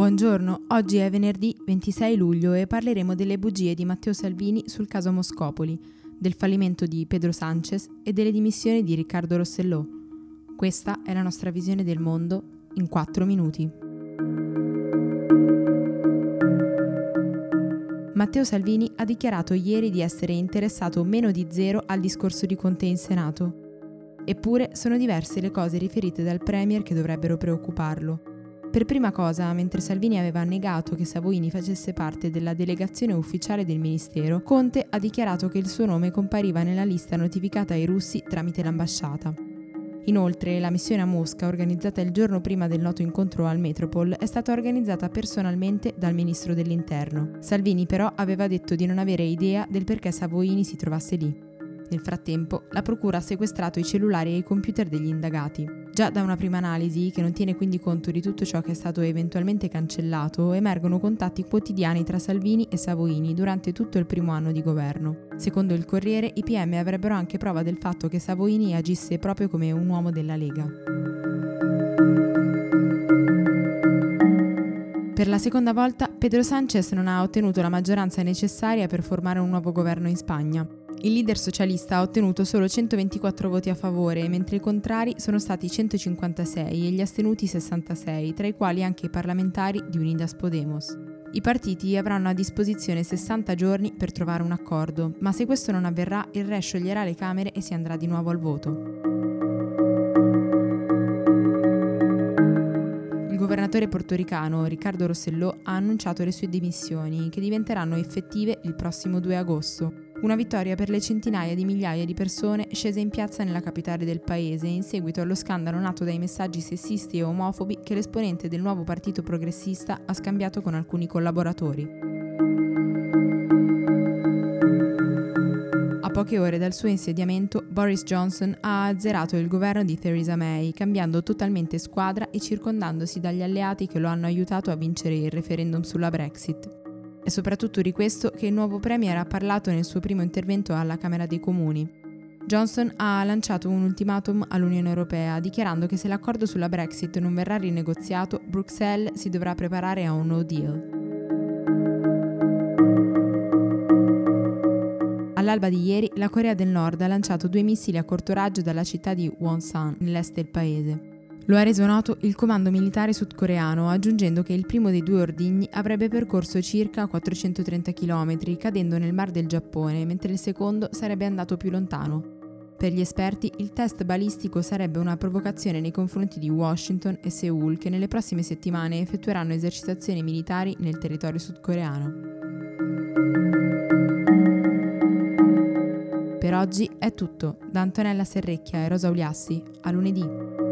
Buongiorno, oggi è venerdì 26 luglio e parleremo delle bugie di Matteo Salvini sul caso Moscopoli, del fallimento di Pedro Sanchez e delle dimissioni di Riccardo Rossellò. Questa è la nostra visione del mondo in 4 minuti. Matteo Salvini ha dichiarato ieri di essere interessato meno di zero al discorso di Conte in Senato. Eppure sono diverse le cose riferite dal Premier che dovrebbero preoccuparlo. Per prima cosa, mentre Salvini aveva negato che Savoini facesse parte della delegazione ufficiale del Ministero, Conte ha dichiarato che il suo nome compariva nella lista notificata ai russi tramite l'ambasciata. Inoltre, la missione a Mosca, organizzata il giorno prima del noto incontro al Metropol, è stata organizzata personalmente dal ministro dell'Interno. Salvini però aveva detto di non avere idea del perché Savoini si trovasse lì. Nel frattempo, la Procura ha sequestrato i cellulari e i computer degli indagati. Già da una prima analisi, che non tiene quindi conto di tutto ciò che è stato eventualmente cancellato, emergono contatti quotidiani tra Salvini e Savoini durante tutto il primo anno di governo. Secondo il Corriere, i PM avrebbero anche prova del fatto che Savoini agisse proprio come un uomo della Lega. Per la seconda volta, Pedro Sánchez non ha ottenuto la maggioranza necessaria per formare un nuovo governo in Spagna. Il leader socialista ha ottenuto solo 124 voti a favore, mentre i contrari sono stati 156 e gli astenuti 66, tra i quali anche i parlamentari di Unidas Podemos. I partiti avranno a disposizione 60 giorni per trovare un accordo, ma se questo non avverrà, il re scioglierà le Camere e si andrà di nuovo al voto. Il governatore portoricano Riccardo Rossellò ha annunciato le sue dimissioni, che diventeranno effettive il prossimo 2 agosto. Una vittoria per le centinaia di migliaia di persone scese in piazza nella capitale del paese in seguito allo scandalo nato dai messaggi sessisti e omofobi che l'esponente del nuovo partito progressista ha scambiato con alcuni collaboratori. A poche ore dal suo insediamento, Boris Johnson ha azzerato il governo di Theresa May, cambiando totalmente squadra e circondandosi dagli alleati che lo hanno aiutato a vincere il referendum sulla Brexit. È soprattutto di questo che il nuovo Premier ha parlato nel suo primo intervento alla Camera dei Comuni. Johnson ha lanciato un ultimatum all'Unione Europea, dichiarando che se l'accordo sulla Brexit non verrà rinegoziato, Bruxelles si dovrà preparare a un no deal. All'alba di ieri, la Corea del Nord ha lanciato due missili a corto raggio dalla città di Wonsan, nell'est del paese. Lo ha reso noto il comando militare sudcoreano, aggiungendo che il primo dei due ordigni avrebbe percorso circa 430 km, cadendo nel Mar del Giappone, mentre il secondo sarebbe andato più lontano. Per gli esperti, il test balistico sarebbe una provocazione nei confronti di Washington e Seoul, che nelle prossime settimane effettueranno esercitazioni militari nel territorio sudcoreano. Per oggi è tutto. Da Antonella Serrecchia e Rosa Uliassi. A lunedì.